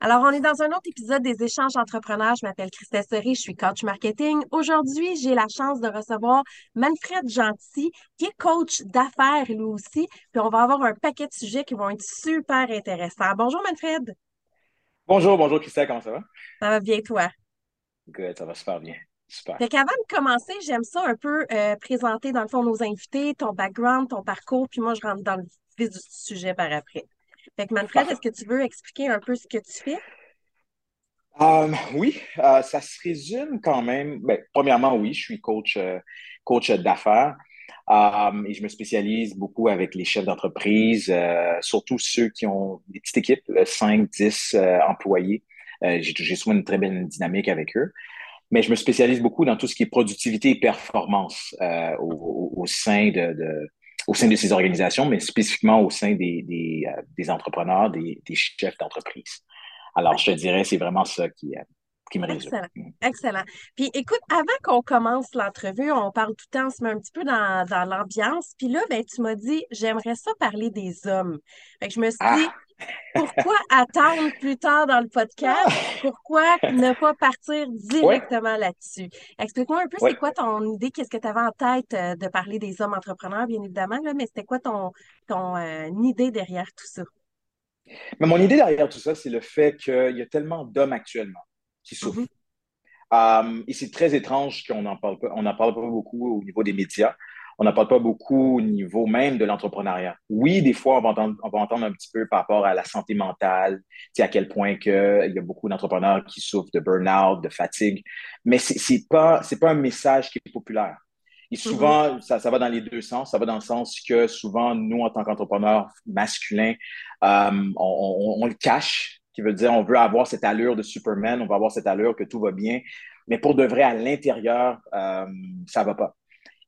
Alors, on est dans un autre épisode des échanges entrepreneurs. Je m'appelle Christelle Serry, je suis coach marketing. Aujourd'hui, j'ai la chance de recevoir Manfred Gentil, qui est coach d'affaires lui aussi. Puis on va avoir un paquet de sujets qui vont être super intéressants. Bonjour Manfred. Bonjour, bonjour Christelle, comment ça va? Ça va bien toi? Good, ça va super bien. Super. Fait qu'avant de commencer, j'aime ça un peu euh, présenter dans le fond nos invités, ton background, ton parcours, puis moi je rentre dans le vif du sujet par après. Fait que Manfred, est-ce que tu veux expliquer un peu ce que tu fais? Um, oui, euh, ça se résume quand même. Ben, premièrement, oui, je suis coach, euh, coach d'affaires um, et je me spécialise beaucoup avec les chefs d'entreprise, euh, surtout ceux qui ont des petites équipes, 5, 10 employés. J'ai souvent une très belle dynamique avec eux. Mais je me spécialise beaucoup dans tout ce qui est productivité et performance au, au, sein de, de au sein de ces organisations, mais spécifiquement au sein des, des, euh, des entrepreneurs, des, des chefs d'entreprise. Alors, je te dirais, c'est vraiment ça qui, euh, qui me résume. Excellent. Excellent. Puis écoute, avant qu'on commence l'entrevue, on parle tout le temps, on se met un petit peu dans, dans l'ambiance. Puis là, ben, tu m'as dit, j'aimerais ça parler des hommes. Fait que je me suis dit, ah! Pourquoi attendre plus tard dans le podcast? Pourquoi ne pas partir directement là-dessus? Explique-moi un peu, c'est quoi ton idée? Qu'est-ce que tu avais en tête euh, de parler des hommes entrepreneurs, bien évidemment, là, mais c'était quoi ton, ton euh, idée derrière tout ça? Mais mon idée derrière tout ça, c'est le fait qu'il y a tellement d'hommes actuellement qui souffrent. Mm-hmm. Um, et c'est très étrange qu'on n'en parle pas, on n'en parle pas beaucoup au niveau des médias on n'en parle pas beaucoup au niveau même de l'entrepreneuriat. Oui, des fois, on va, entendre, on va entendre un petit peu par rapport à la santé mentale, à quel point que, il y a beaucoup d'entrepreneurs qui souffrent de burn-out, de fatigue, mais c'est n'est pas, pas un message qui est populaire. Et mm-hmm. souvent, ça, ça va dans les deux sens. Ça va dans le sens que souvent, nous, en tant qu'entrepreneurs masculins, euh, on, on, on, le cache, qui veut dire on veut avoir cette allure de Superman, on veut avoir cette allure que tout va bien, mais pour de vrai, à l'intérieur, euh, ça va pas.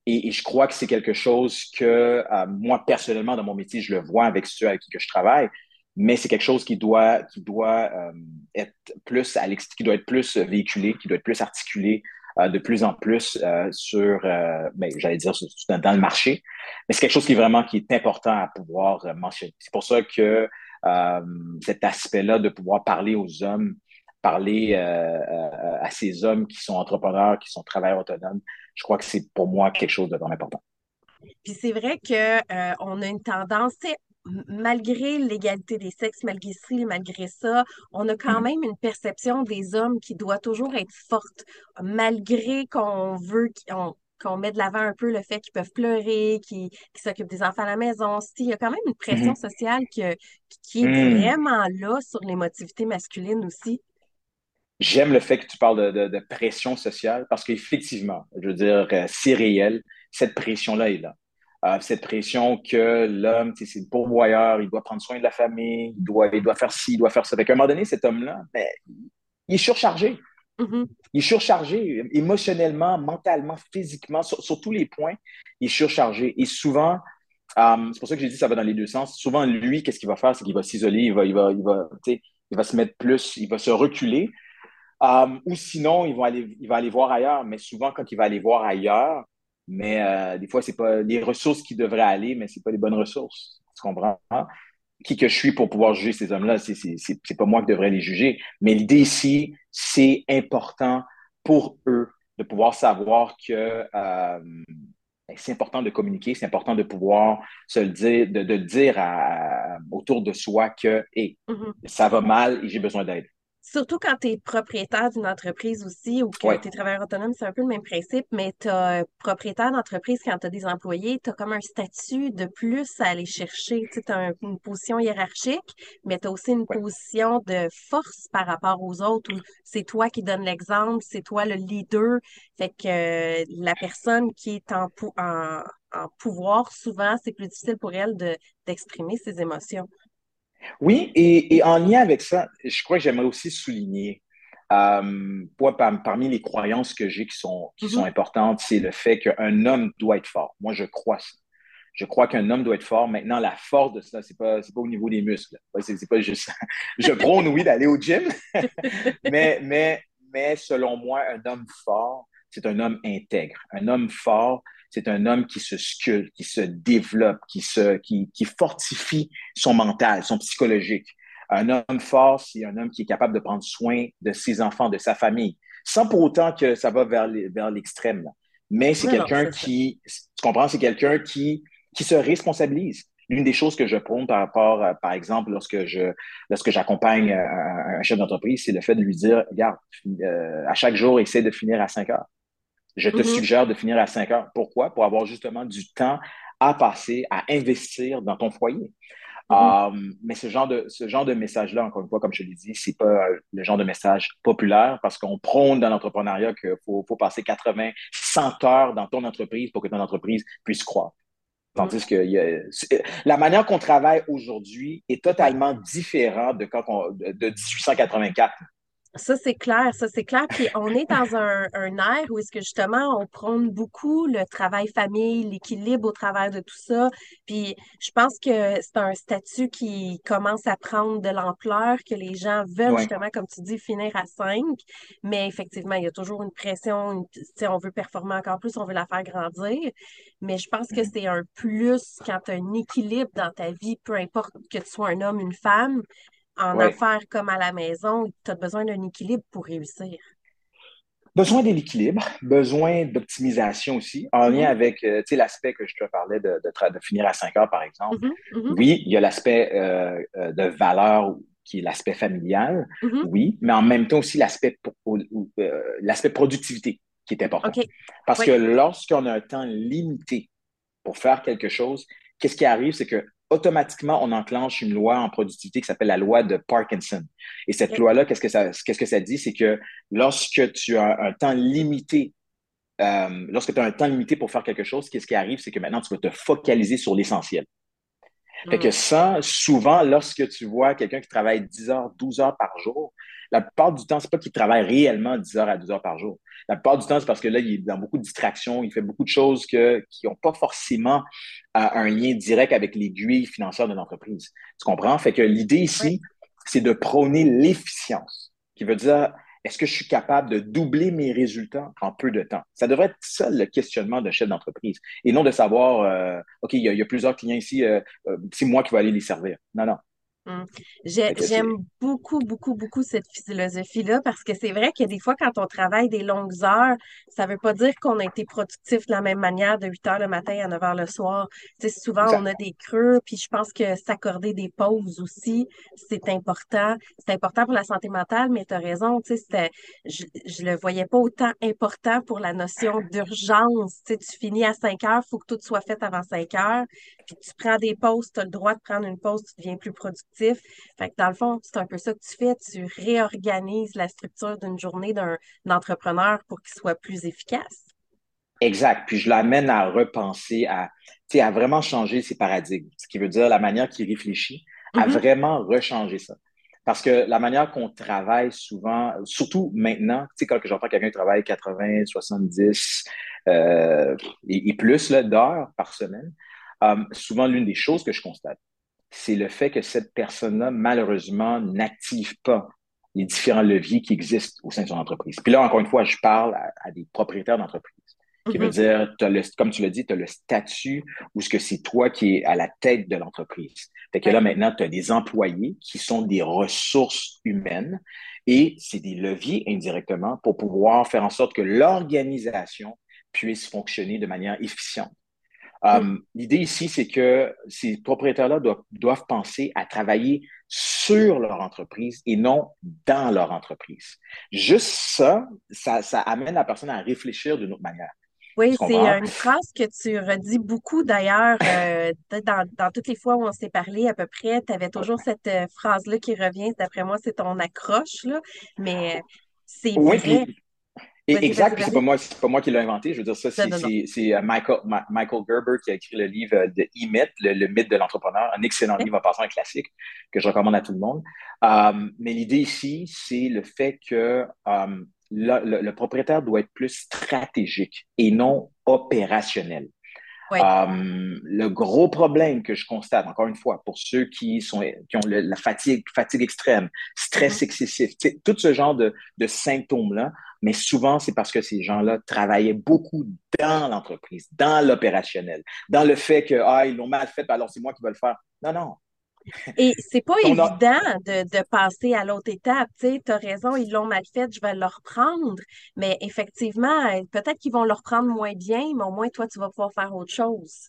Et, je crois que c'est quelque chose que euh, moi, personnellement, dans mon métier, je le vois avec ceux avec qui que je travaille, mais c'est quelque chose qui doit, qui doit euh, être plus à qui doit être plus véhiculé, qui doit être plus articulé euh, de plus en plus sur, ben, j'allais dire, dans, le marché. Mais c'est quelque chose qui est vraiment qui est important à pouvoir mentionner. C'est pour ça que cet aspect-là de pouvoir parler aux hommes parler à ces hommes qui sont entrepreneurs, qui sont travailleurs autonomes, je crois que c'est pour moi quelque chose de vraiment important. Puis c'est vrai qu'on euh, on a une tendance, malgré l'égalité des sexes, malgré ci, malgré ça, on a quand mm-hmm. même une perception des hommes qui doit toujours être forte, malgré qu'on veut qu'on met de l'avant un peu le fait qu'ils peuvent pleurer, qu'ils s'occupent des enfants à la maison. Il y a quand même une pression mm-hmm. sociale qui est mm. vraiment là sur l'émotivité masculine aussi. J'aime le fait que tu parles de, pression sociale parce qu'effectivement, je veux dire, euh, c'est réel. Cette pression-là est là. Euh, cette pression que l'homme, c'est le pourvoyeur, il doit prendre soin de la famille, il doit, il doit faire ci, il doit faire ça. Fait qu'à un moment donné, cet homme-là, ben, il est surchargé. Mm-hmm. Il est surchargé émotionnellement, mentalement, physiquement, sur, tous les points, il est surchargé. Et souvent, euh, c'est pour ça que j'ai dit ça va dans les deux sens. Souvent, lui, qu'est-ce qu'il va faire? C'est qu'il va s'isoler, il va, il, va, il, va, il va se mettre plus, il va se reculer Um, ou sinon, il va, aller, il va aller voir ailleurs. Mais souvent, quand il va aller voir ailleurs, mais euh, des fois, c'est pas les ressources qui devraient aller, mais c'est pas les bonnes ressources. Tu comprends? Qui que je suis pour pouvoir juger ces hommes-là? C'est, pas moi qui devrais les juger. Mais l'idée ici, c'est important pour eux de pouvoir savoir que euh, ben, c'est important de communiquer, c'est important de pouvoir se le dire, de, de dire autour de soi que mm-hmm. ça va mal et j'ai besoin d'aide. Surtout quand tu es propriétaire d'une entreprise aussi ou que tu es travailleur autonome, c'est un peu le même principe, mais tu as propriétaire d'entreprise quand tu as des employés, tu as comme un statut de plus à aller chercher. Tu as une position hiérarchique, mais tu as aussi une position de force par rapport aux autres où c'est toi qui donnes l'exemple, c'est toi le leader. Fait que euh, la personne qui est en, en, en pouvoir, souvent, c'est plus difficile pour elle d'exprimer ses émotions. Oui, et, en lien avec ça, je crois que j'aimerais aussi souligner, euh, parmi les croyances que j'ai qui sont, qui sont mm-hmm. importantes, c'est le fait qu'un homme doit être fort. Moi, je crois ça. Je crois qu'un homme doit être fort. Maintenant, la force de ça, c'est pas, pas au niveau des muscles. C'est, pas juste. je prône, oui, d'aller au gym, mais, mais, mais selon moi, un homme fort, c'est un homme intègre. Un homme fort, c'est un homme qui se sculpte, qui se développe, qui, se, qui, qui fortifie son mental, son psychologique. Un homme fort, c'est un homme qui est capable de prendre soin de ses enfants, de sa famille, sans pour autant que ça va vers l'extrême. Mais c'est quelqu'un qui, tu comprends, c'est quelqu'un qui, qui se responsabilise. L'une des choses que je prône par rapport, par exemple, lorsque je lorsque j'accompagne un, chef d'entreprise, c'est le fait de lui dire, regarde, euh, à chaque jour, essaie de finir à 5 heures. Je te mm-hmm. suggère de finir à 5 heures. Pourquoi? Pour avoir justement du temps à passer, à investir dans ton foyer. Mm-hmm. Um, mais ce genre de, ce genre de message-là, encore une fois, comme je l'ai dit, c'est pas le genre de message populaire parce qu'on prône dans l'entrepreneuriat qu'il faut, faut, passer 80, 100 heures dans ton entreprise pour que ton entreprise puisse croître. Tandis que la manière qu'on travaille aujourd'hui est totalement différente de quand on, de 1884. Ça, c'est clair, ça, c'est clair. Puis on est dans un, un air où est-ce que justement on prône beaucoup le travail famille, l'équilibre au travers de tout ça. Puis je pense que c'est un statut qui commence à prendre de l'ampleur, que les gens veulent justement, comme tu dis, finir à cinq. Mais effectivement, il y a toujours une pression, si on veut performer encore plus, on veut la faire grandir. Mais je pense que mm-hmm. c'est un plus quand tu as un équilibre dans ta vie, peu importe que tu sois un homme, une femme en affaires comme à la maison, tu as besoin d'un équilibre pour réussir. Besoin de l'équilibre, besoin d'optimisation aussi, en lien mm-hmm. avec euh, l'aspect que je te parlais de, de, finir à 5 heures, par exemple. Mm-hmm, mm-hmm. Oui, il y a l'aspect euh, euh, de valeur qui est l'aspect familial, oui, mais en même temps aussi l'aspect l'aspect productivité qui est important. Parce que lorsqu'on a un temps limité pour faire quelque chose, qu'est-ce qui arrive, c'est que automatiquement, on enclenche une loi en productivité qui s'appelle la loi de Parkinson. Et cette loi-là, qu'est-ce que ça, qu'est-ce que ça dit? C'est que lorsque tu as un temps limité, euh, lorsque tu as un temps limité pour faire quelque chose, qu'est-ce qui arrive? C'est que maintenant, tu vas te focaliser sur l'essentiel. Fait que hmm. ça, souvent, lorsque tu vois quelqu'un qui travaille 10 heures, 12 heures par jour, la plupart du temps, c'est pas qu'il travaille réellement 10 heures à 12 heures par jour. La plupart du temps, c'est parce que là, il est dans beaucoup de distractions, il fait beaucoup de choses que, qui n'ont pas forcément euh, un lien direct avec l'aiguille financière de l'entreprise. Tu comprends? Fait que l'idée ici, c'est de prôner l'efficience, qui veut dire est-ce que je suis capable de doubler mes résultats en peu de temps? Ça devrait être ça le questionnement d'un chef d'entreprise et non de savoir, euh, OK, il y, a, plusieurs clients ici, euh, c'est moi qui vais aller les servir. Non, non. Hum. J'aime beaucoup, beaucoup, beaucoup cette philosophie-là parce que c'est vrai que des fois, quand on travaille des longues heures, ça veut pas dire qu'on a été productif de la même manière de 8 heures le matin à 9 heures le soir. Tu souvent, on a des creux, puis je pense que s'accorder des pauses aussi, c'est important. C'est important pour la santé mentale, mais tu as raison, tu sais, je, je le voyais pas autant important pour la notion d'urgence. Tu finis à 5 heures, faut que tout soit fait avant 5 heures, puis tu prends des pauses, tu as le droit de prendre une pause, tu deviens plus productif fait que dans le fond, c'est un peu ça que tu fais. Tu réorganises la structure d'une journée d'un entrepreneur pour qu'il soit plus efficace. Exact. Puis je l'amène à repenser, à, à vraiment changer ses paradigmes. Ce qui veut dire la manière qu'il réfléchit, à mm-hmm. vraiment rechanger ça. Parce que la manière qu'on travaille souvent, surtout maintenant, tu sais, quand j'entends quelqu'un qui travaille 80, 70 euh, et, plus d'heures par semaine, euh, souvent l'une des choses que je constate, c'est le fait que cette personne-là, malheureusement, n'active pas les différents leviers qui existent au sein de son entreprise. Puis là, encore une fois, je parle à, des propriétaires d'entreprise, qui veut mm-hmm. dire, comme tu l'as dit, tu as le statut ou ce que c'est toi qui es à la tête de l'entreprise. Fait que là, maintenant, tu as des employés qui sont des ressources humaines et c'est des leviers indirectement pour pouvoir faire en sorte que l'organisation puisse fonctionner de manière efficiente. Um, l'idée ici, c'est que ces propriétaires-là doivent, penser à travailler sur leur entreprise et non dans leur entreprise. Juste ça, ça, amène la personne à réfléchir d'une autre manière. Oui, c'est une phrase que tu redis beaucoup d'ailleurs euh, dans, toutes les fois où on s'est parlé à peu près. Tu avais toujours cette euh, phrase-là qui revient. D'après moi, c'est ton accroche, là, mais c'est vrai exact, puis c'est pas moi, pas moi qui l'ai inventé. Je veux dire, ça, c'est euh, Michael, Michael Gerber qui a écrit le livre euh, de E-Myth, le, mythe de l'entrepreneur, un excellent livre en passant un classique que je recommande à tout le monde. Euh, mais l'idée ici, c'est le fait que le, propriétaire doit être plus stratégique et non opérationnel. Le gros problème que je constate, encore une fois, pour ceux qui, sont, qui ont la fatigue, fatigue extrême, stress mm-hmm. excessif, tout ce genre de, de symptômes-là, mais souvent, c'est parce que ces gens-là travaillaient beaucoup dans l'entreprise, dans l'opérationnel, dans le fait que, ah, ils l'ont mal fait, alors c'est moi qui vais le faire. Non, non. Et c'est pas évident de, de, passer à l'autre étape. Tu as raison, ils l'ont mal fait, je vais le reprendre. Mais effectivement, peut-être qu'ils vont le reprendre moins bien, mais au moins, toi, tu vas pouvoir faire autre chose.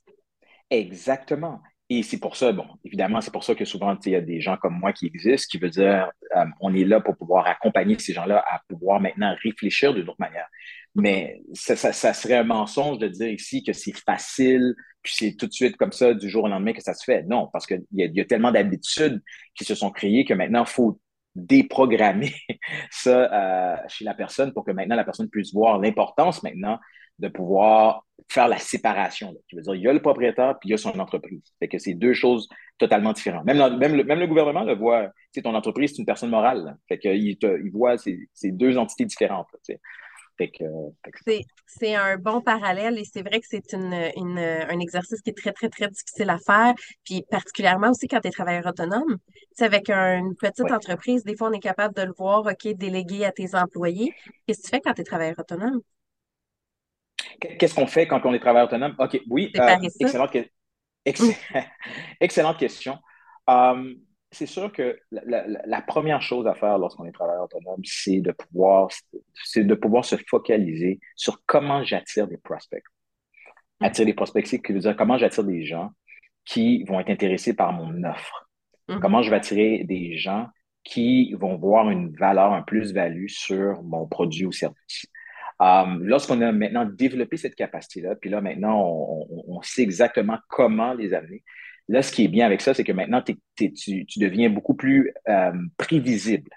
Exactement. Et c'est pour ça, bon, évidemment, c'est pour ça que souvent, il y a des gens comme moi qui existent, qui veut dire, euh, on est là pour pouvoir accompagner ces gens-là à pouvoir maintenant réfléchir d'une autre manière. Mais ça, serait un mensonge de dire ici que c'est facile, puis c'est tout de suite comme ça, du jour au lendemain, que ça se fait. Non, parce qu'il y, y, a tellement d'habitudes qui se sont créées que maintenant, il faut déprogrammer ça euh, chez la personne pour que maintenant la personne puisse voir l'importance maintenant de pouvoir faire la séparation. Qui veut dire, il y a le propriétaire puis il y a son entreprise. Fait que c'est deux choses totalement différentes. Même, même, le, même le gouvernement le voit. Tu ton entreprise, c'est une personne morale. Là. Fait qu'il il voit ces, deux entités différentes. C'est un bon parallèle et c'est vrai que c'est une, une, un exercice qui est très, très, très difficile à faire. Puis particulièrement aussi quand tu es travailleur autonome. Tu avec une petite entreprise, des fois, on est capable de le voir, OK, déléguer à tes employés. Qu'est-ce que tu fais quand tu es travailleur autonome? Qu'est-ce qu'on fait quand on est travailleur autonome? OK, oui, euh, excellente, excellente, question. Um, c'est sûr que la, première chose à faire lorsqu'on est travailleur autonome, c'est de pouvoir, c'est de pouvoir se focaliser sur comment j'attire des prospects. Mm. Attirer des prospects, c'est veut dire comment j'attire des gens qui vont être intéressés par mon offre. Mm-hmm. Comment je vais attirer des gens qui vont voir une valeur, un plus-value sur mon produit ou service. Um, lorsqu'on a maintenant développé cette capacité-là, puis là, maintenant, on, sait exactement comment les amener. Là, ce qui est bien avec ça, c'est que maintenant, tu, deviens beaucoup plus euh, prévisible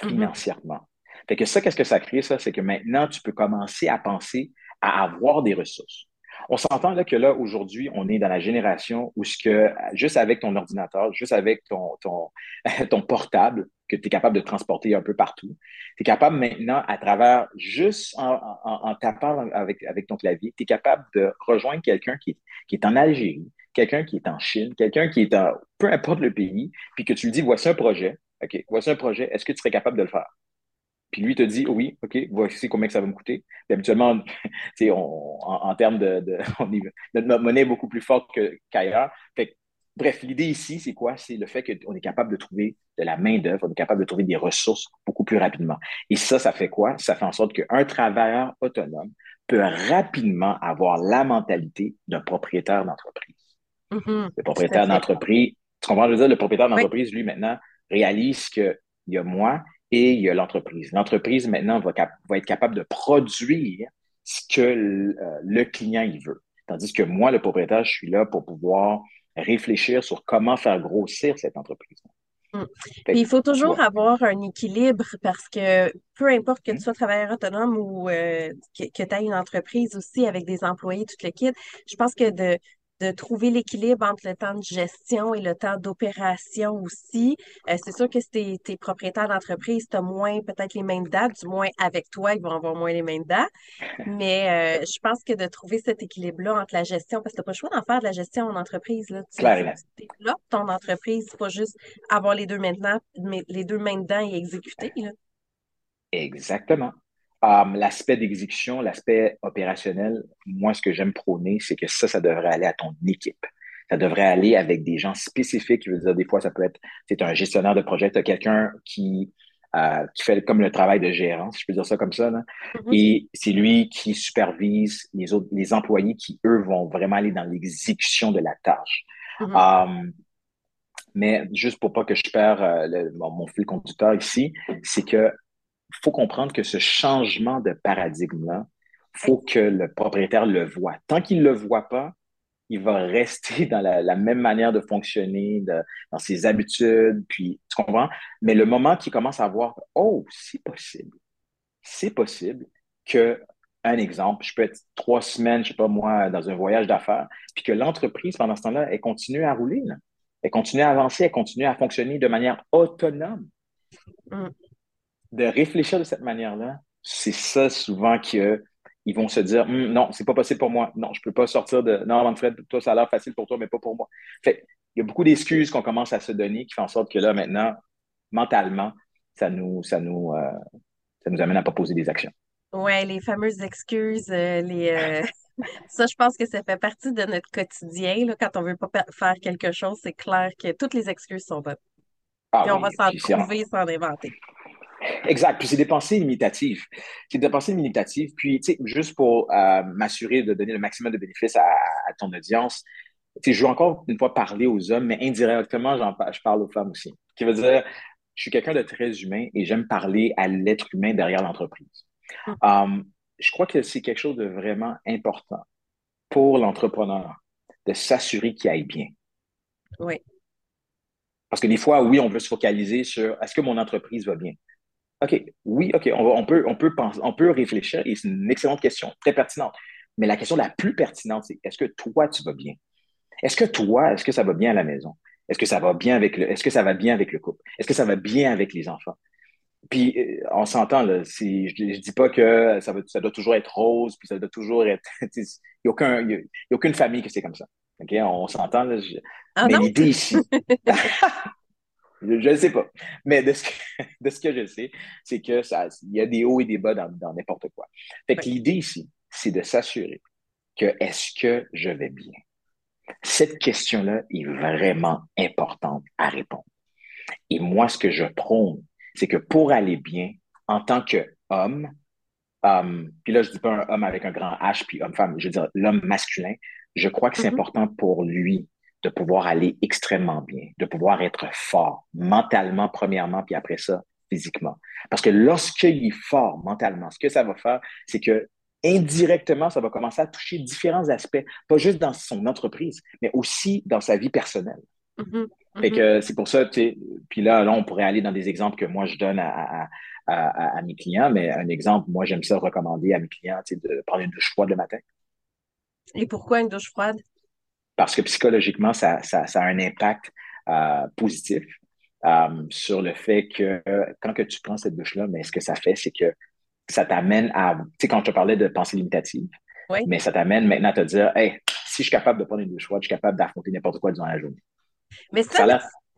mm-hmm. financièrement. Fait que ça, qu'est-ce que ça crée, ça? C'est que maintenant, tu peux commencer à penser à avoir des ressources. On s'entend là que là, aujourd'hui, on est dans la génération où ce que juste avec ton ordinateur, juste avec ton, ton, ton portable, que tu es capable de transporter un peu partout, tu es capable maintenant, à travers, juste en, tapant avec, avec ton clavier, tu es capable de rejoindre quelqu'un qui, qui est en Algérie, quelqu'un qui est en Chine, quelqu'un qui est en peu importe le pays, puis que tu lui dis voici un projet, OK, voici un projet, est-ce que tu serais capable de le faire? Puis lui te dit oui, OK, voici combien que ça va me coûter. Puis habituellement, on, en, en, termes de, de notre monnaie est beaucoup plus forte qu'ailleurs. Bref, l'idée ici, c'est quoi? C'est le fait qu'on est capable de trouver de la main-d'œuvre, on est capable de trouver des ressources beaucoup plus rapidement. Et ça, ça fait quoi? Ça fait en sorte qu'un travailleur autonome peut rapidement avoir la mentalité d'un propriétaire d'entreprise. Mm-hmm. le propriétaire d'entreprise, tu comprends? Je veux dire, le propriétaire d'entreprise, lui, maintenant, réalise qu'il y a moi et il y a l'entreprise. L'entreprise, maintenant, va, être capable de produire ce que euh, le, client il veut. Tandis que moi, le propriétaire, je suis là pour pouvoir réfléchir sur comment faire grossir cette entreprise. Mm. Il faut toujours avoir un équilibre parce que peu importe que tu mm. sois travailleur autonome ou euh, que, que tu aies une entreprise aussi avec des employés, tout le kit, je pense que de, de trouver l'équilibre entre le temps de gestion et le temps d'opération aussi. Euh, c'est sûr que si tu es, propriétaire d'entreprise, tu as moins peut-être les mêmes dates, du moins avec toi, ils vont avoir moins les mêmes dates. Mais euh, je pense que de trouver cet équilibre-là entre la gestion, parce que tu n'as pas le choix d'en faire de la gestion en entreprise. Là. Tu, développes ton entreprise, c'est pas juste avoir les deux maintenant, mais les deux mains dedans et exécuter. Là. Exactement. Um, l'aspect d'exécution, l'aspect opérationnel, moi, ce que j'aime prôner, c'est que ça, ça devrait aller à ton équipe. Ça devrait aller avec des gens spécifiques. Je veux dire, des fois, ça peut être, c'est un gestionnaire de projet, tu as quelqu'un qui, euh, qui fait comme le travail de gérant, si je peux dire ça comme ça. Là. Mm-hmm. Et c'est lui qui supervise les autres, les employés qui, eux, vont vraiment aller dans l'exécution de la tâche. Mm-hmm. Um, mais juste pour pas que je perds euh, mon, fil conducteur ici, c'est que faut comprendre que ce changement de paradigme-là, faut que le propriétaire le voit. Tant qu'il ne le voit pas, il va rester dans la, même manière de fonctionner, dans ses habitudes, puis tu comprends? Mais le moment qu'il commence à voir, oh, c'est possible, c'est possible que, un exemple, je peux être trois semaines, je sais pas moi, dans un voyage d'affaires, puis que l'entreprise, pendant ce temps-là, elle continue à rouler, elle continue à avancer, elle continue à fonctionner de manière autonome. Mm de réfléchir de cette manière-là, c'est ça souvent qu'ils vont se dire hum, non, c'est pas possible pour moi. Non, je peux pas sortir de non, Manfred, toi, ça a l'air facile pour toi, mais pas pour moi. Fait il y a beaucoup d'excuses qu'on commence à se donner qui font en sorte que là, maintenant, mentalement, ça nous, ça nous, euh, ça nous amène à pas poser des actions. Ouais, les fameuses excuses, euh, les, euh, Ça, je pense que ça fait partie de notre quotidien. Là, quand on veut pas faire quelque chose, c'est clair que toutes les excuses sont bonnes. Ah Puis on oui, va s'en trouver, s'en inventer. exact. Puis c'est des pensées limitatives. C'est des pensées limitatives. Puis, tu sais, juste pour euh, m'assurer de donner le maximum de bénéfices à, à ton audience, tu sais, je veux encore une fois parler aux hommes, mais indirectement, je parle aux femmes aussi. Qui veut dire, je suis quelqu'un de très humain et j'aime parler à l'être humain derrière l'entreprise. Mm. Um, je crois que c'est quelque chose de vraiment important pour l'entrepreneur de s'assurer qu'il aille bien. Oui. Parce que des fois, oui, on veut se focaliser sur est-ce que mon entreprise va bien? OK, oui, OK, on, va- on peut, on peut penser, on peut réfléchir et c'est une excellente question, très pertinente. Mais la question la plus pertinente, c'est est-ce que toi, tu vas bien? Est-ce que toi, est-ce que ça va bien à la maison? Est-ce que ça va bien avec le, est-ce que ça va bien avec le couple? Est-ce que ça va bien avec les enfants? Puis, euh, on s'entend, là, c'est, je, je dis pas que ça, va, ça doit toujours être rose, puis ça doit toujours être, il n'y a, aucun, il y a, il y a aucune famille que c'est comme ça. OK? On s'entend, là, je- Ah mais l'idée ici, je ne sais pas, mais de ce que, de ce que je sais, c'est que ça, il y a des hauts et des bas dans, dans n'importe quoi. Fait que l'idée ici, c'est de s'assurer que est-ce que je vais bien? Cette question-là est vraiment importante à répondre. Et moi, ce que je prône, c'est que pour aller bien, en tant qu'homme, um, puis là, je dis pas un homme avec un grand H, puis homme-femme, je veux dire l'homme masculin, je crois que c'est Mhm. important pour lui de pouvoir aller extrêmement bien, de pouvoir être fort, mentalement premièrement, puis après ça, physiquement. Parce que lorsqu'il est fort mentalement, ce que ça va faire, c'est que indirectement, ça va commencer à toucher différents aspects, pas juste dans son entreprise, mais aussi dans sa vie personnelle. Fait Mhm. que c'est pour ça, tu sais, puis là, là, on pourrait aller dans des exemples que moi, je donne à, à, à, à- à mes clients, mais un exemple, moi, j'aime ça recommander à mes clients, tu sais, de prendre une douche froide le matin, Et pourquoi une douche froide? Parce que psychologiquement, ça, ça, ça a un impact euh, positif euh, sur le fait que quand que tu prends cette douche-là, mais ce que ça fait, c'est que ça t'amène à, tu sais, quand je te parlais de pensée limitative, Oui. mais ça t'amène maintenant à te dire, hey, si je suis capable de prendre une douche froide, je suis capable d'affronter n'importe quoi durant la journée. Mais Ça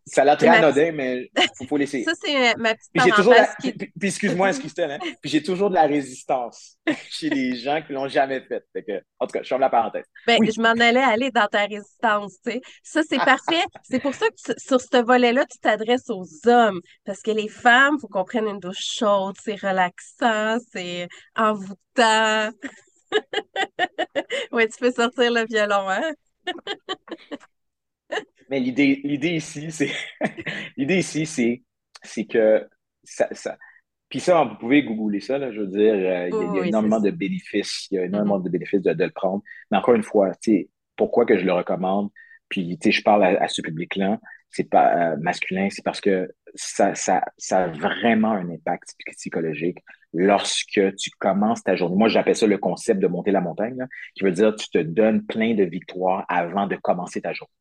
ça a l'air très anodin, mais faut, faut l'essayer. ça c'est euh, ma petite Puis toujours la... qui... puis, puis excuse-moi, excuse-toi, hein? Puis j'ai toujours de la résistance chez les gens qui l'ont jamais fait. Fait que, en tout cas, je ferme la parenthèse. Ben, Oui. je m'en allais aller dans ta résistance, tu sais. Ça, c'est parfait. C'est pour ça que tu- sur ce volet-là, tu t'adresses aux hommes. Parce que les femmes, faut qu'on prenne une douche chaude, c'est relaxant, c'est envoûtant. Ouais, tu peux sortir le violon, hein? Mais l'idée, ici, c'est l'idée ici, c'est, que ça, ça. Puis ça, vous pouvez googler ça, là, je veux dire, euh, il y a, il y a Oui, énormément de bénéfices, il y a Mhm. énormément de bénéfices de, de le prendre. Mais encore une fois, pourquoi que je le recommande? Puis, tu sais, je parle à, à ce public-là, c'est pas euh, masculin, c'est parce que ça, ça, ça a vraiment un impact psychologique lorsque tu commences ta journée. Moi, j'appelle ça le concept de monter la montagne, là, qui veut dire tu te donnes plein de victoires avant de commencer ta journée.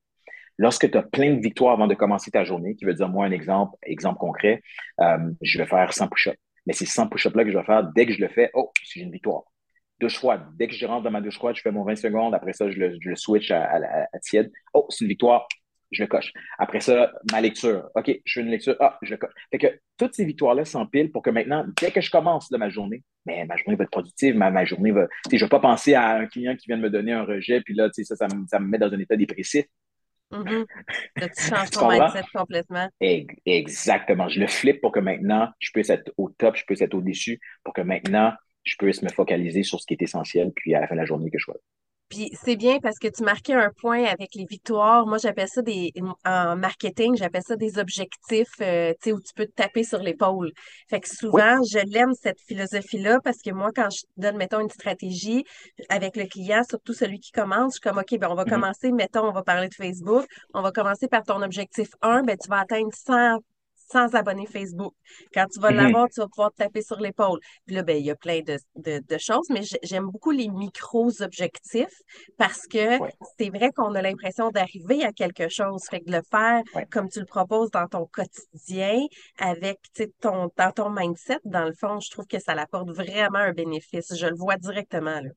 Lorsque tu as plein de victoires avant de commencer ta journée, qui veut dire, moi, un exemple, exemple concret, euh, je vais faire 100 push-ups. Mais c'est 100 push-ups-là que je vais faire. Dès que je le fais, oh, c'est une victoire. Douche froide. Dès que je rentre dans ma douche froide, je fais mon 20 secondes. Après ça, je le, switch à, tiède. Oh, c'est une victoire. Je le coche. Après ça, ma lecture. OK, je fais une lecture. Ah, je le coche. Fait que toutes ces victoires-là s'empilent pour que maintenant, dès que je commence de ma journée, mais ma journée va être productive, ma, journée va. Je ne vais pas penser à un client qui vient de me donner un rejet, puis là, ça, ça, ça me met dans un état dépressif. Mhm. Là, tu changes ton mindset complètement? Ex- Exactement. Je le flippe pour que maintenant, je puisse être au top, je puisse être au-dessus, pour que maintenant, je puisse me focaliser sur ce qui est essentiel, puis à la fin de la journée, que je sois. Puis c'est bien parce que tu marquais un point avec les victoires. Moi, j'appelle ça des, en marketing, j'appelle ça des objectifs, euh, tu sais, où tu peux te taper sur l'épaule. Fait que Oui. souvent, je l'aime cette philosophie-là parce que moi, quand je donne, mettons, une stratégie avec le client, surtout celui qui commence, je suis comme, OK, ben, on va Mhm. commencer, mettons, on va parler de Facebook. On va commencer par ton objectif 1, ben, tu vas atteindre 100, 100 abonnés Facebook. Quand tu vas Mhm. l'avoir, tu vas pouvoir te taper sur l'épaule. Puis là, ben, il y a plein de, de, de choses, mais j'ai- j'aime beaucoup les micros-objectifs parce que Ouais. c'est vrai qu'on a l'impression d'arriver à quelque chose. Fait que de le faire Ouais. comme tu le proposes dans ton quotidien, avec ton, dans ton mindset, dans le fond, je trouve que ça l'apporte vraiment un bénéfice. Je le vois directement, là.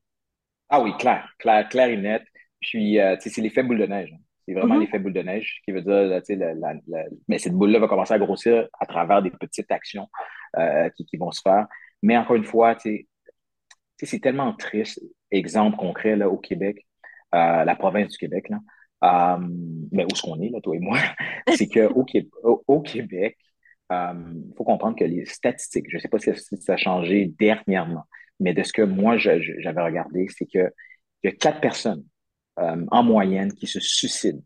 Ah oui, clair, clair, clair et net. Puis, euh, c'est l'effet boule de neige. hein. C'est vraiment Mhm. l'effet boule de neige qui veut dire, là, tu sais, la, la- la- mais cette boule-là va commencer à grossir à travers des petites actions euh, qui, qui vont se faire. Mais encore une fois, c'est tellement triste. exemple concret là, au Québec, euh, la province du Québec, là, euh, mais où est-ce qu'on est, là, toi et moi, c'est qu'au au, au Québec, il faut comprendre que les statistiques, je ne sais pas si ça a changé dernièrement, mais de ce que moi j'avais regardé, c'est qu'il y a quatre personnes euh, en moyenne qui se suicident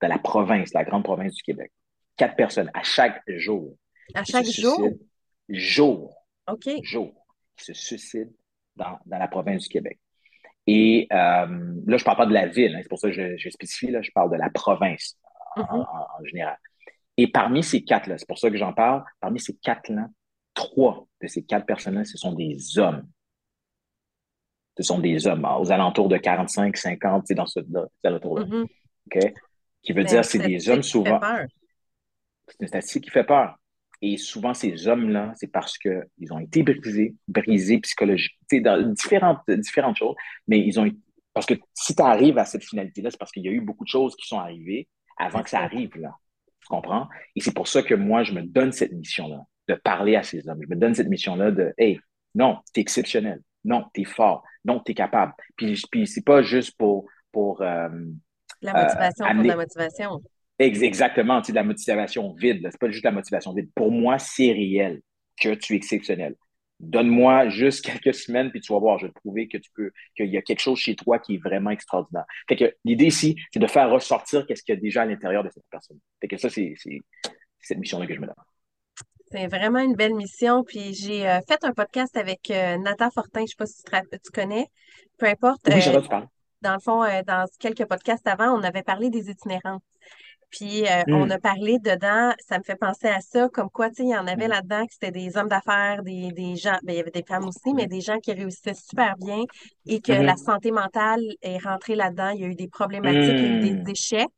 dans la province, la grande province du Québec. Quatre personnes à chaque jour. À chaque jour? Jour. OK. Jour. Qui se suicident dans, dans la province du Québec. Et euh, là, je ne parle pas de la ville, hein, c'est pour ça que je, je, spécifie, là, je parle de la province en, mm-hmm. en général. Et parmi ces quatre-là, c'est pour ça que j'en parle, parmi ces quatre-là, trois de ces quatre personnes-là, ce sont des hommes. Ce sont des hommes aux alentours de 45, 50, c'est dans ce alentours-là. Mm-hmm. OK? Qui veut dire c'est des hommes souvent. C'est une statistique qui fait peur. Et souvent, ces hommes-là, c'est parce qu'ils ont été brisés, brisés psychologiquement, dans différentes, différentes choses, mais ils ont parce que si tu arrives à cette finalité-là, c'est parce qu'il y a eu beaucoup de choses qui sont arrivées avant que ça arrive là. Tu comprends? Et c'est pour ça que moi, je me donne cette mission-là, de parler à ces hommes. Je me donne cette mission-là de, hey, non, t'es exceptionnel. Non, t'es fort. Non, t'es capable. Puis, puis c'est pas juste pour, pour, euh, la motivation pour la motivation. Exactement, tu sais, la motivation vide. C'est pas juste la motivation vide. Pour moi, c'est réel que tu es exceptionnel. Donne-moi juste quelques semaines, puis tu vas voir, je vais te prouver que tu peux, qu'il y a quelque chose chez toi qui est vraiment extraordinaire. Fait que l'idée ici, c'est de faire ressortir qu'est-ce qu'il y a déjà à l'intérieur de cette personne. Fait que ça, c'est cette mission-là que je me donne. C'est vraiment une belle mission. Puis j'ai euh, fait un podcast avec euh, Nathan Fortin, je ne sais pas si tu, connais. Peu importe. Oui, euh. Dans le fond, dans quelques podcasts avant, on avait parlé des itinérants. Puis euh, on hmm. a parlé dedans, ça me fait penser à ça, comme quoi, tu sais, il y en avait hmm. là-dedans que c'était des hommes d'affaires, des, des gens, ben, il y avait des femmes aussi, mais des gens qui réussissaient super bien et que la santé mentale est rentrée là-dedans. Il y a eu des problématiques, il y a eu des hmm. échecs.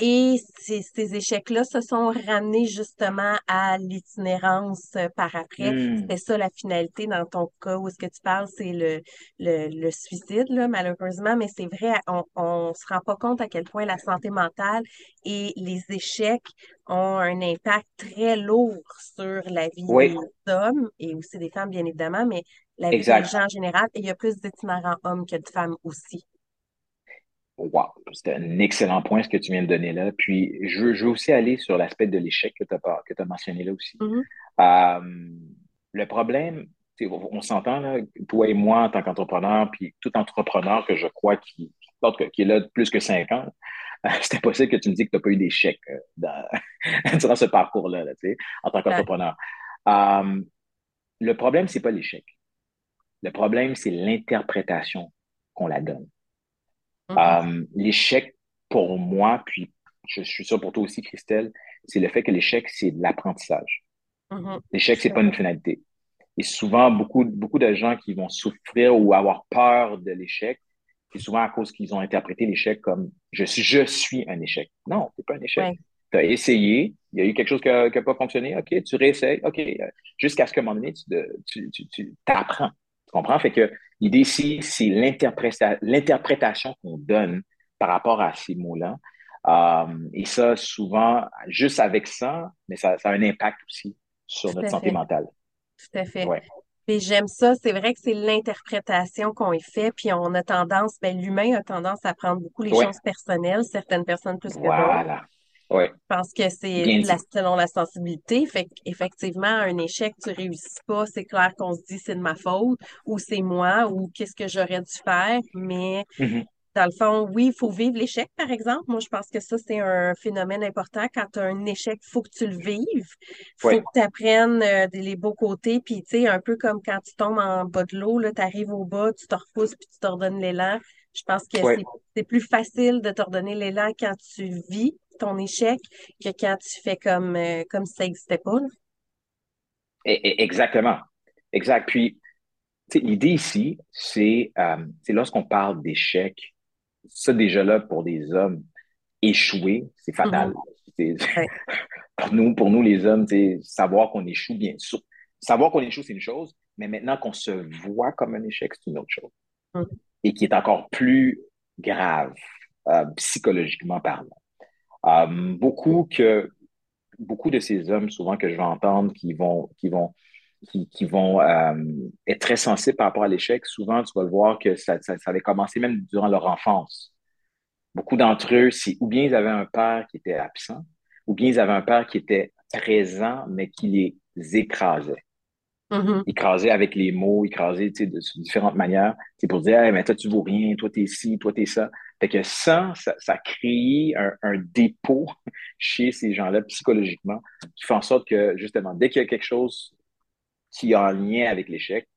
Et ces, ces échecs-là se sont ramenés justement à l'itinérance euh, par après. Hmm. C'était ça la finalité dans ton cas où est-ce que tu parles, c'est le, le, le, suicide, là, malheureusement, mais c'est vrai, on, on se rend pas compte à quel point la santé mentale et les échecs ont un impact très lourd sur la vie des hommes et aussi des femmes, bien évidemment, mais la vie des gens en général. Et il y a plus d'itinérants hommes que de femmes aussi. Wow, c'est un excellent point ce que tu viens de donner là. Puis, je veux, je veux aussi aller sur l'aspect de l'échec que tu as, que as mentionné là aussi. Mm-hmm. Euh, le problème, on s'entend, là, toi et moi en tant qu'entrepreneur, puis tout entrepreneur que je crois qui, qui est là plus que cinq ans, c'est impossible que tu me dises que tu n'as pas eu d'échec euh, durant ce parcours-là, là, en tant qu'entrepreneur. Euh, le problème, c'est pas l'échec. Le problème, c'est l'interprétation qu'on la donne. Mm-hmm. Euh, l'échec, pour moi, puis je suis sûr pour toi aussi, Christelle, c'est le fait que l'échec, c'est de l'apprentissage. Mm-hmm. L'échec, c'est pas une finalité. Et souvent, beaucoup, beaucoup de gens qui vont souffrir ou avoir peur de l'échec, c'est souvent à cause qu'ils ont interprété l'échec comme je suis, je suis un échec. Non, c'est pas un échec. Tu as essayé, il y a eu quelque chose qui n'a pas fonctionné, OK, tu réessayes, OK, jusqu'à ce qu'à un moment donné, tu, tu, tu, apprends. Comprends? Fait que L'idée ici, c'est l'interprétation qu'on donne par rapport à ces mots-là. Euh, et ça, souvent, juste avec ça, mais ça, a un impact aussi sur notre santé mentale. Tout à fait. Et j'aime ça. C'est vrai que c'est l'interprétation qu'on y fait, puis on a tendance, ben, l'humain a tendance à prendre beaucoup les choses personnelles, certaines personnes plus que d'autres. Voilà. Je pense que c'est selon la sensibilité. Fait effectivement, un échec, tu réussis pas, c'est clair qu'on se dit c'est de ma faute ou c'est moi ou qu'est-ce que j'aurais dû faire. Mais mm-hmm. dans le fond, oui, il faut vivre l'échec, par exemple. Moi, je pense que ça, c'est un phénomène important. Quand tu as un échec, il faut que tu le vives. Il faut que tu apprennes euh, les beaux côtés. Puis, tu sais, un peu comme quand tu tombes en bas de l'eau, tu arrives au bas, tu te repousses puis tu te redonnes l'élan. Je pense que c'est plus facile de te redonner l'élan quand tu vis ton échec que quand tu fais comme, euh, comme si ça n'existait pas. exactement. Exact. Puis, l'idée ici, c'est euh, lorsqu'on parle d'échec, ça déjà là, pour des hommes, échouer, c'est fatal. Mm-hmm. pour, nous, pour nous, les hommes, savoir qu'on échoue, bien sûr. Savoir qu'on échoue, c'est une chose, mais maintenant qu'on se voit comme un échec, c'est une autre chose. Mm. Et qui est encore plus grave, euh, psychologiquement parlant. Euh, beaucoup que beaucoup de ces hommes, souvent que je vais entendre, qui vont, qui vont, qui, vont euh, être très sensibles par rapport à l'échec, souvent, tu vas le voir que ça, ça, ça avait commencé même durant leur enfance. Beaucoup d'entre eux, c'est ou bien ils avaient un père qui était absent, ou bien ils avaient un père qui était présent, mais qui les écrasait. Mhm. Écrasé avec les mots, écrasé de, de différentes manières. C'est pour dire, hey, mais toi, tu vaux rien, toi, t'es ci, toi, t'es ça. Fait que ça, ça, ça crée un, un dépôt chez ces gens-là psychologiquement qui fait en sorte que, justement, dès qu'il y a quelque chose qui est en lien avec l'échec,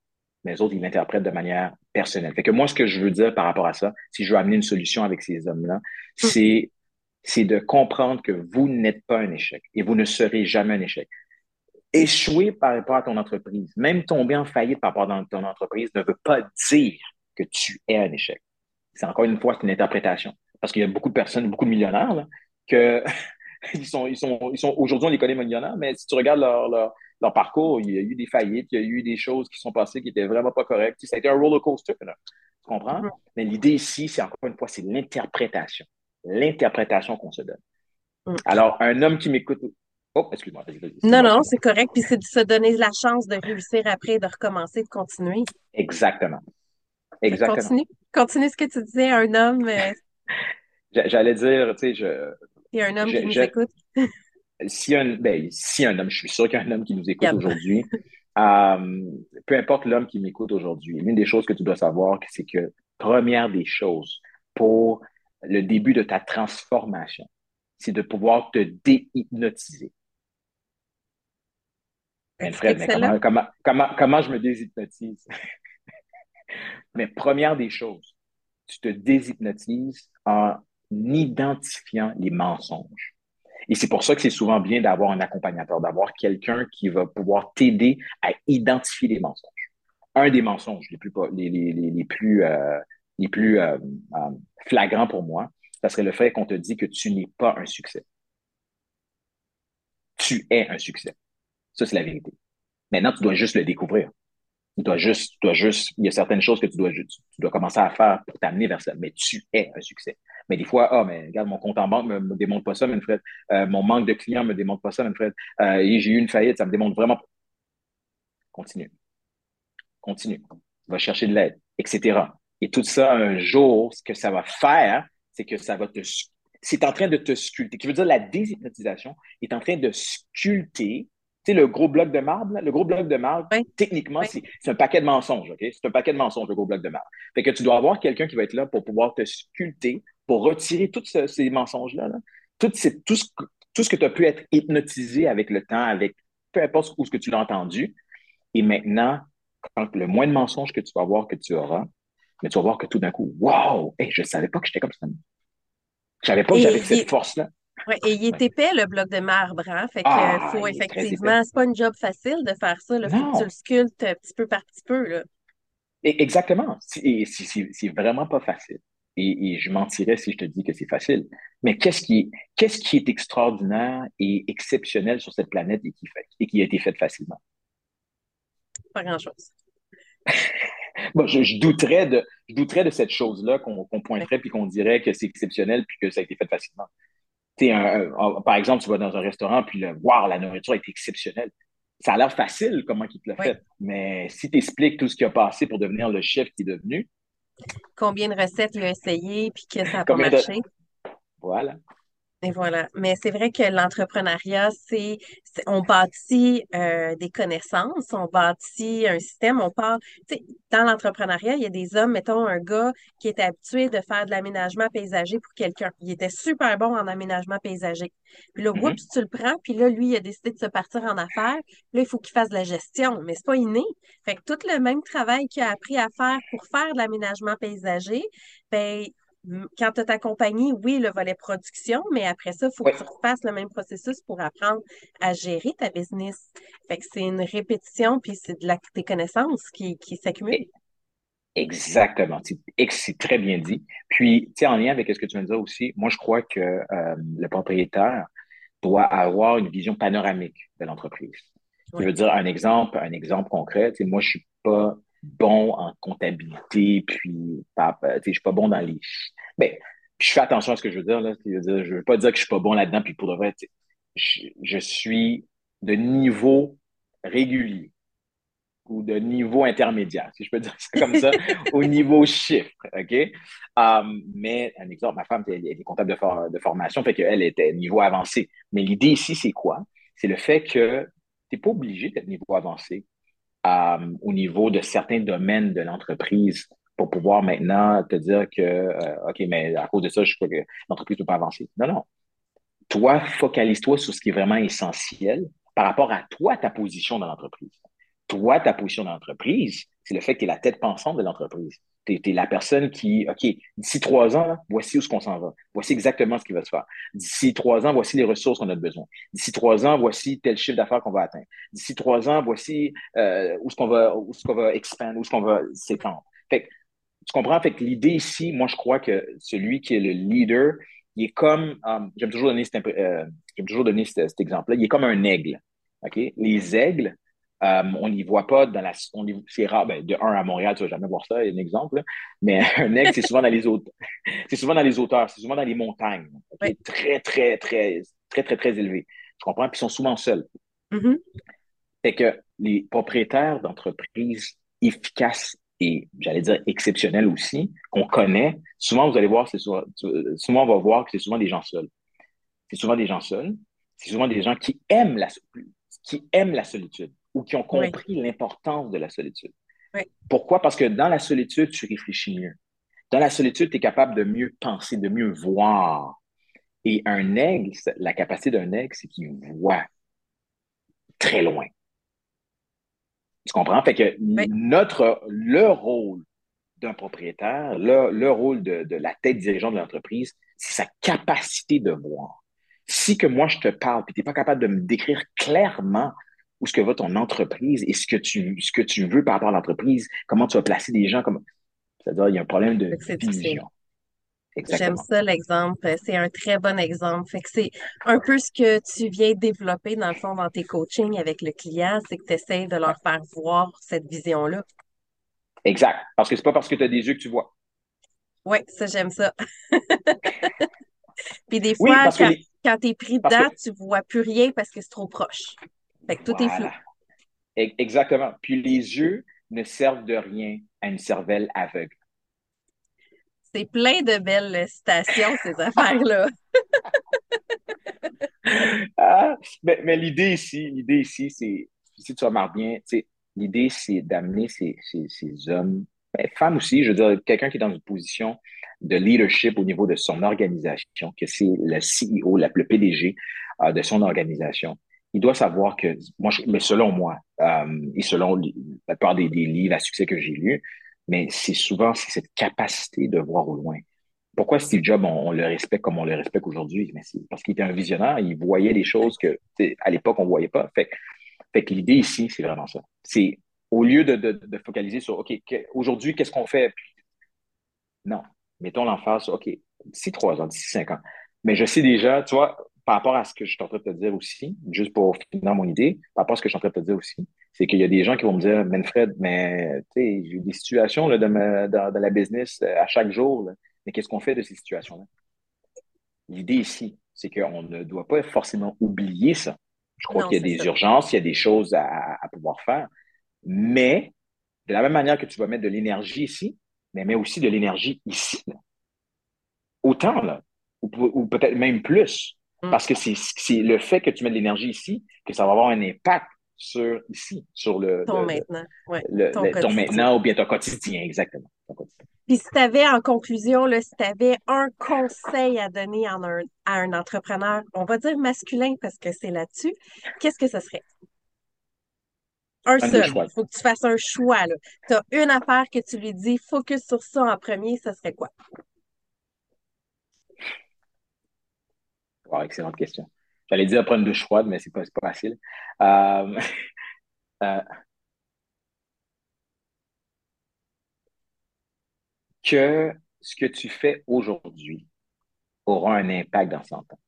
les autres, ils l'interprètent de manière personnelle. Fait que moi, ce que je veux dire par rapport à ça, si je veux amener une solution avec ces hommes-là, c'est, c'est de comprendre que vous n'êtes pas un échec et vous ne serez jamais un échec. Échouer par rapport à ton entreprise, même tomber en faillite par rapport à ton entreprise ne veut pas dire que tu es un échec. C'est encore une fois, c'est une interprétation. Parce qu'il y a beaucoup de personnes, beaucoup de millionnaires, là, que ils sont, ils sont, ils sont, aujourd'hui, on les connaît millionnaires, mais si tu regardes leur, leur, leur, parcours, il y a eu des faillites, il y a eu des choses qui sont passées qui étaient vraiment pas correctes. Ça a été un roller coaster, là. Tu comprends? Mm-hmm. Mais l'idée ici, c'est encore une fois, c'est l'interprétation. L'interprétation qu'on se donne. Mm. Alors, un homme qui m'écoute. Oh, excuse-moi. Non, non, c'est correct. Puis c'est de se donner la chance de réussir après, de recommencer, de continuer. Exactement. Exactement. Continue, continue ce que tu disais, un homme. Euh... J'allais dire, tu sais, je. Il y a un homme je, qui nous je, écoute. si, un, ben, si un homme, je suis sûr qu'il y a un homme qui nous écoute aujourd'hui. Euh, peu importe l'homme qui m'écoute aujourd'hui, l'une des choses que tu dois savoir, c'est que première des choses pour le début de ta transformation, c'est de pouvoir te déhypnotiser. Ben, Fred, mais comment, comment, comment, comment je me déshypnotise? mais première des choses, tu te déshypnotises en identifiant les mensonges. Et c'est pour ça que c'est souvent bien d'avoir un accompagnateur, d'avoir quelqu'un qui va pouvoir t'aider à identifier les mensonges. Un des mensonges les plus, les, les, les plus, euh, les plus euh, euh, flagrants pour moi, ça serait le fait qu'on te dit que tu n'es pas un succès. Tu es un succès. Ça, c'est la vérité. Maintenant, tu dois juste le découvrir. Tu dois juste, tu dois juste, il y a certaines choses que tu dois, tu dois commencer à faire pour t'amener vers ça, mais tu es un succès. Mais des fois, ah, mais regarde, mon compte en banque me, me démontre pas ça, Manfred. Euh, mon manque de clients me démontre pas ça, Manfred. Euh, j'ai eu une faillite, ça me démontre vraiment pas. Continue. Continue. Va chercher de l'aide, etc. Et tout ça, un jour, ce que ça va faire, c'est que ça va te, c'est en train de te sculpter. Qui veut dire la déshypnotisation est en train de sculpter sais, le gros bloc de marbre, le gros bloc de marbre, techniquement, c'est un paquet de mensonges, OK? C'est un paquet de mensonges, le gros bloc de marbre. Fait que tu dois avoir quelqu'un qui va être là pour pouvoir te sculpter, pour retirer tous ces mensonges-là, Tout, tout, ce, tout ce que tu as pu être hypnotisé avec le temps, avec peu importe où ce que tu l'as entendu. Et maintenant, quand le moins de mensonges que tu vas avoir, que tu auras, mais tu vas voir que tout d'un coup, wow, hey, je ne savais pas que j'étais comme ça. Je savais pas que j'avais cette force-là. Oui, et il est épais, le bloc de marbre, hein? Fait que ah, faut effectivement, c'est pas un job facile de faire ça, Il Faut que tu le sculptes petit peu par petit peu, là. exactement. C'est vraiment pas facile. Et, je mentirais si je te dis que c'est facile. Mais qu'est-ce qui, qui est extraordinaire et exceptionnel sur cette planète et qui, fait, et qui a été fait facilement? Pas grand-chose. bon, je, douterais de, je douterais de cette chose-là qu'on pointerait puis qu'on dirait que c'est exceptionnel puis que ça a été fait facilement par exemple, tu vas dans un restaurant, puis le wow, la nourriture est exceptionnelle. Ça a l'air facile comment il te l'a fait, mais si tu expliques tout ce qui a passé pour devenir le chef qui est devenu. Combien de recettes il a essayé, puis que ça n'a pas marché? Voilà. Et voilà. Mais c'est vrai que l'entrepreneuriat, c'est, on bâtit euh, des connaissances, on bâtit un système, on parle. Dans l'entrepreneuriat, il y a des hommes, mettons un gars qui était habitué de faire de l'aménagement paysager pour quelqu'un. Il était super bon en aménagement paysager. Puis là, mm-hmm. tu le prends, puis là, lui, il a décidé de se partir en affaires. Là, il faut qu'il fasse de la gestion, mais c'est pas inné. Fait que tout le même travail qu'il a appris à faire pour faire de l'aménagement paysager, ben quand tu as ta compagnie, oui, le volet production, mais après ça, il faut que tu refasses le même processus pour apprendre à gérer ta business. Fait que c'est une répétition, puis c'est de la, tes connaissances qui, qui s'accumulent. Exactement. C'est très bien dit. Puis, tu en lien avec ce que tu viens de dire aussi, moi, je crois que euh, le propriétaire doit avoir une vision panoramique de l'entreprise. Je veux dire un exemple, un exemple concret. Moi, je suis pas bon en comptabilité, puis je suis pas bon dans les. Ben, je fais attention à ce que je veux dire. Là. Je veux, veux pas dire que je suis pas bon là-dedans, puis pour de vrai, je, je, suis de niveau régulier ou de niveau intermédiaire, si je peux dire ça comme ça, au niveau chiffre, OK? Um, mais, un exemple, ma femme, elle, est comptable de, de formation, fait qu'elle était niveau avancé. Mais l'idée ici, c'est quoi? C'est le fait que tu n'es pas obligé d'être niveau avancé um, au niveau de certains domaines de l'entreprise pour pouvoir maintenant te dire que, euh, OK, mais à cause de ça, je crois que l'entreprise ne peut pas avancer. Non, non. Toi, focalise-toi sur ce qui est vraiment essentiel par rapport à toi, ta position dans l'entreprise. Toi, ta position dans l'entreprise, c'est le fait que tu es la tête pensante de l'entreprise. Tu es, la personne qui, OK, d'ici trois ans, voici où ce qu'on s'en va. Voici exactement ce qui va se faire. D'ici trois ans, voici les ressources qu'on a besoin. D'ici trois ans, voici tel chiffre d'affaires qu'on va atteindre. D'ici trois ans, voici euh, où ce qu'on va, où va expander, où ce qu'on va s'étendre. Fait que, tu comprends? Fait que l'idée ici, moi, je crois que celui qui est le leader, il est comme, um, j'aime toujours donner, cet, euh, cet, exemple-là, il est comme un aigle. Les aigles, um, on n'y voit pas dans la. C'est rare, ben, de un à Montréal, tu vas jamais voir ça, un exemple, mais un aigle, c'est souvent dans les autres. c'est souvent dans les hauteurs, c'est souvent dans les montagnes. Très, très, très, très, très, très élevé. Tu comprends? Puis ils sont souvent seuls. Fait que les propriétaires d'entreprises efficaces et j'allais dire exceptionnel aussi, qu'on connaît, souvent vous allez voir, c'est souvent, souvent on va voir que c'est souvent des gens seuls. C'est souvent des gens seuls, c'est souvent des gens qui aiment la, qui aiment la solitude ou qui ont compris l'importance de la solitude. Pourquoi? Parce que dans la solitude, tu réfléchis mieux. Dans la solitude, tu es capable de mieux penser, de mieux voir. Et un aigle, la capacité d'un aigle, c'est qu'il voit très loin. Tu comprends? Fait que notre, le rôle d'un propriétaire, le, le rôle de, de, la tête dirigeante de l'entreprise, c'est sa capacité de voir. Si que moi je te parle, puis tu n'es pas capable de me décrire clairement où ce que va ton entreprise et ce que tu, ce que tu veux par rapport à l'entreprise, comment tu vas placer des gens, comme, c'est-à-dire il y a un problème de vision. J'aime ça l'exemple. C'est un très bon exemple. Fait que c'est un peu ce que tu viens développer dans le fond dans tes coachings avec le client, c'est que tu essaies de leur faire voir cette vision-là. Exact. Parce que c'est pas parce que tu as des yeux que tu vois. Oui, ça, j'aime ça. Puis des fois, quand, tu es pris dedans, tu vois plus rien parce que c'est trop proche. Fait que tout est flou. E-, exactement. Puis les yeux ne servent de rien à une cervelle aveugle. C'est plein de belles citations, ces affaires-là. Ah, mais, l'idée ici, l'idée ici, c'est, si tu remarques bien, l'idée, c'est d'amener ces, hommes, ben, femmes aussi, je veux dire, quelqu'un qui est dans une position de leadership au niveau de son organisation, que c'est le CEO, le PDG euh, de son organisation. Il doit savoir que, moi, mais selon moi, euh, et selon la plupart des, livres à succès que j'ai lus, mais c'est souvent cette capacité de voir au loin. Pourquoi Steve Jobs, on, le respecte comme on le respecte aujourd'hui? Parce qu'il était un visionnaire, il voyait des choses que à l'époque, on ne voyait pas. Fait, que l'idée ici, c'est vraiment ça. C'est au lieu de, de, focaliser sur OK, aujourd'hui, qu'est-ce qu'on fait? non, mettons l'emphase sur OK, d'ici trois ans, d'ici cinq ans. Mais je sais déjà, tu vois, par rapport à ce que je suis en train de te dire aussi, juste pour finir mon idée, par rapport à ce que je suis en train de te dire aussi, c'est qu'il y a des gens qui vont me dire, Manfred, mais tu sais, j'ai des situations là, de, dans, la business euh, à chaque jour, mais qu'est-ce qu'on fait de ces situations-là? L'idée ici, c'est qu'on ne doit pas forcément oublier ça. Je crois qu'il y a des urgences, il y a des choses à, pouvoir faire, mais de la même manière que tu vas mettre de l'énergie ici, mais mets aussi de l'énergie ici. Autant, là, ou peut-être même plus. Mm. Parce que c'est le fait que tu mets de l'énergie ici que ça va avoir un impact sur ici, sur le. Ton maintenant. ton, maintenant ou bien ton quotidien, exactement. Puis si tu avais en conclusion, là, si tu avais un conseil à donner à un entrepreneur, on va dire masculin parce que c'est là-dessus, qu'est-ce que ce serait? Un seul. Il faut que tu fasses un choix. Tu as une affaire que tu lui dis, focus sur ça en premier, ce serait quoi? Excellente question. J'allais dire prendre une douche froide, mais c'est pas, pas facile. Euh, euh, que ce que tu fais aujourd'hui aura un impact dans 100 ans.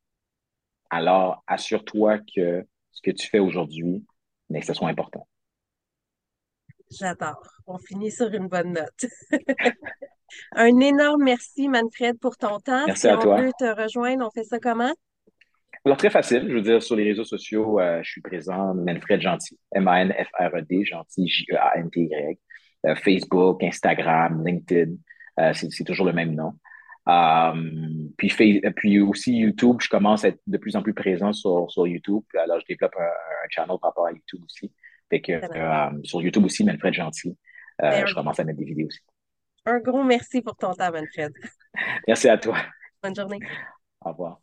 Alors, assure-toi que ce que tu fais aujourd'hui, mais que ce soit important. J'adore. On finit sur une bonne note. Un énorme merci, Manfred, pour ton temps. Merci à toi. on veut te rejoindre, on fait ça comment? Alors, très facile. Je veux dire, sur les réseaux sociaux, euh, je suis présent, Manfred Gentil, M-A-N-F-R-E-D, Gentil, J-E-A-N-T-Y. Euh, Facebook, Instagram, LinkedIn, euh, c'est toujours le même nom. puis, puis aussi YouTube, je commence à être de plus en plus présent sur, sur YouTube. Alors, je développe un, channel par rapport à YouTube aussi. Fait que sur YouTube aussi, Manfred Gentil, ben, je commence à mettre des vidéos aussi. Un gros merci pour ton temps, Manfred. Merci à toi. Bonne journée. Au revoir.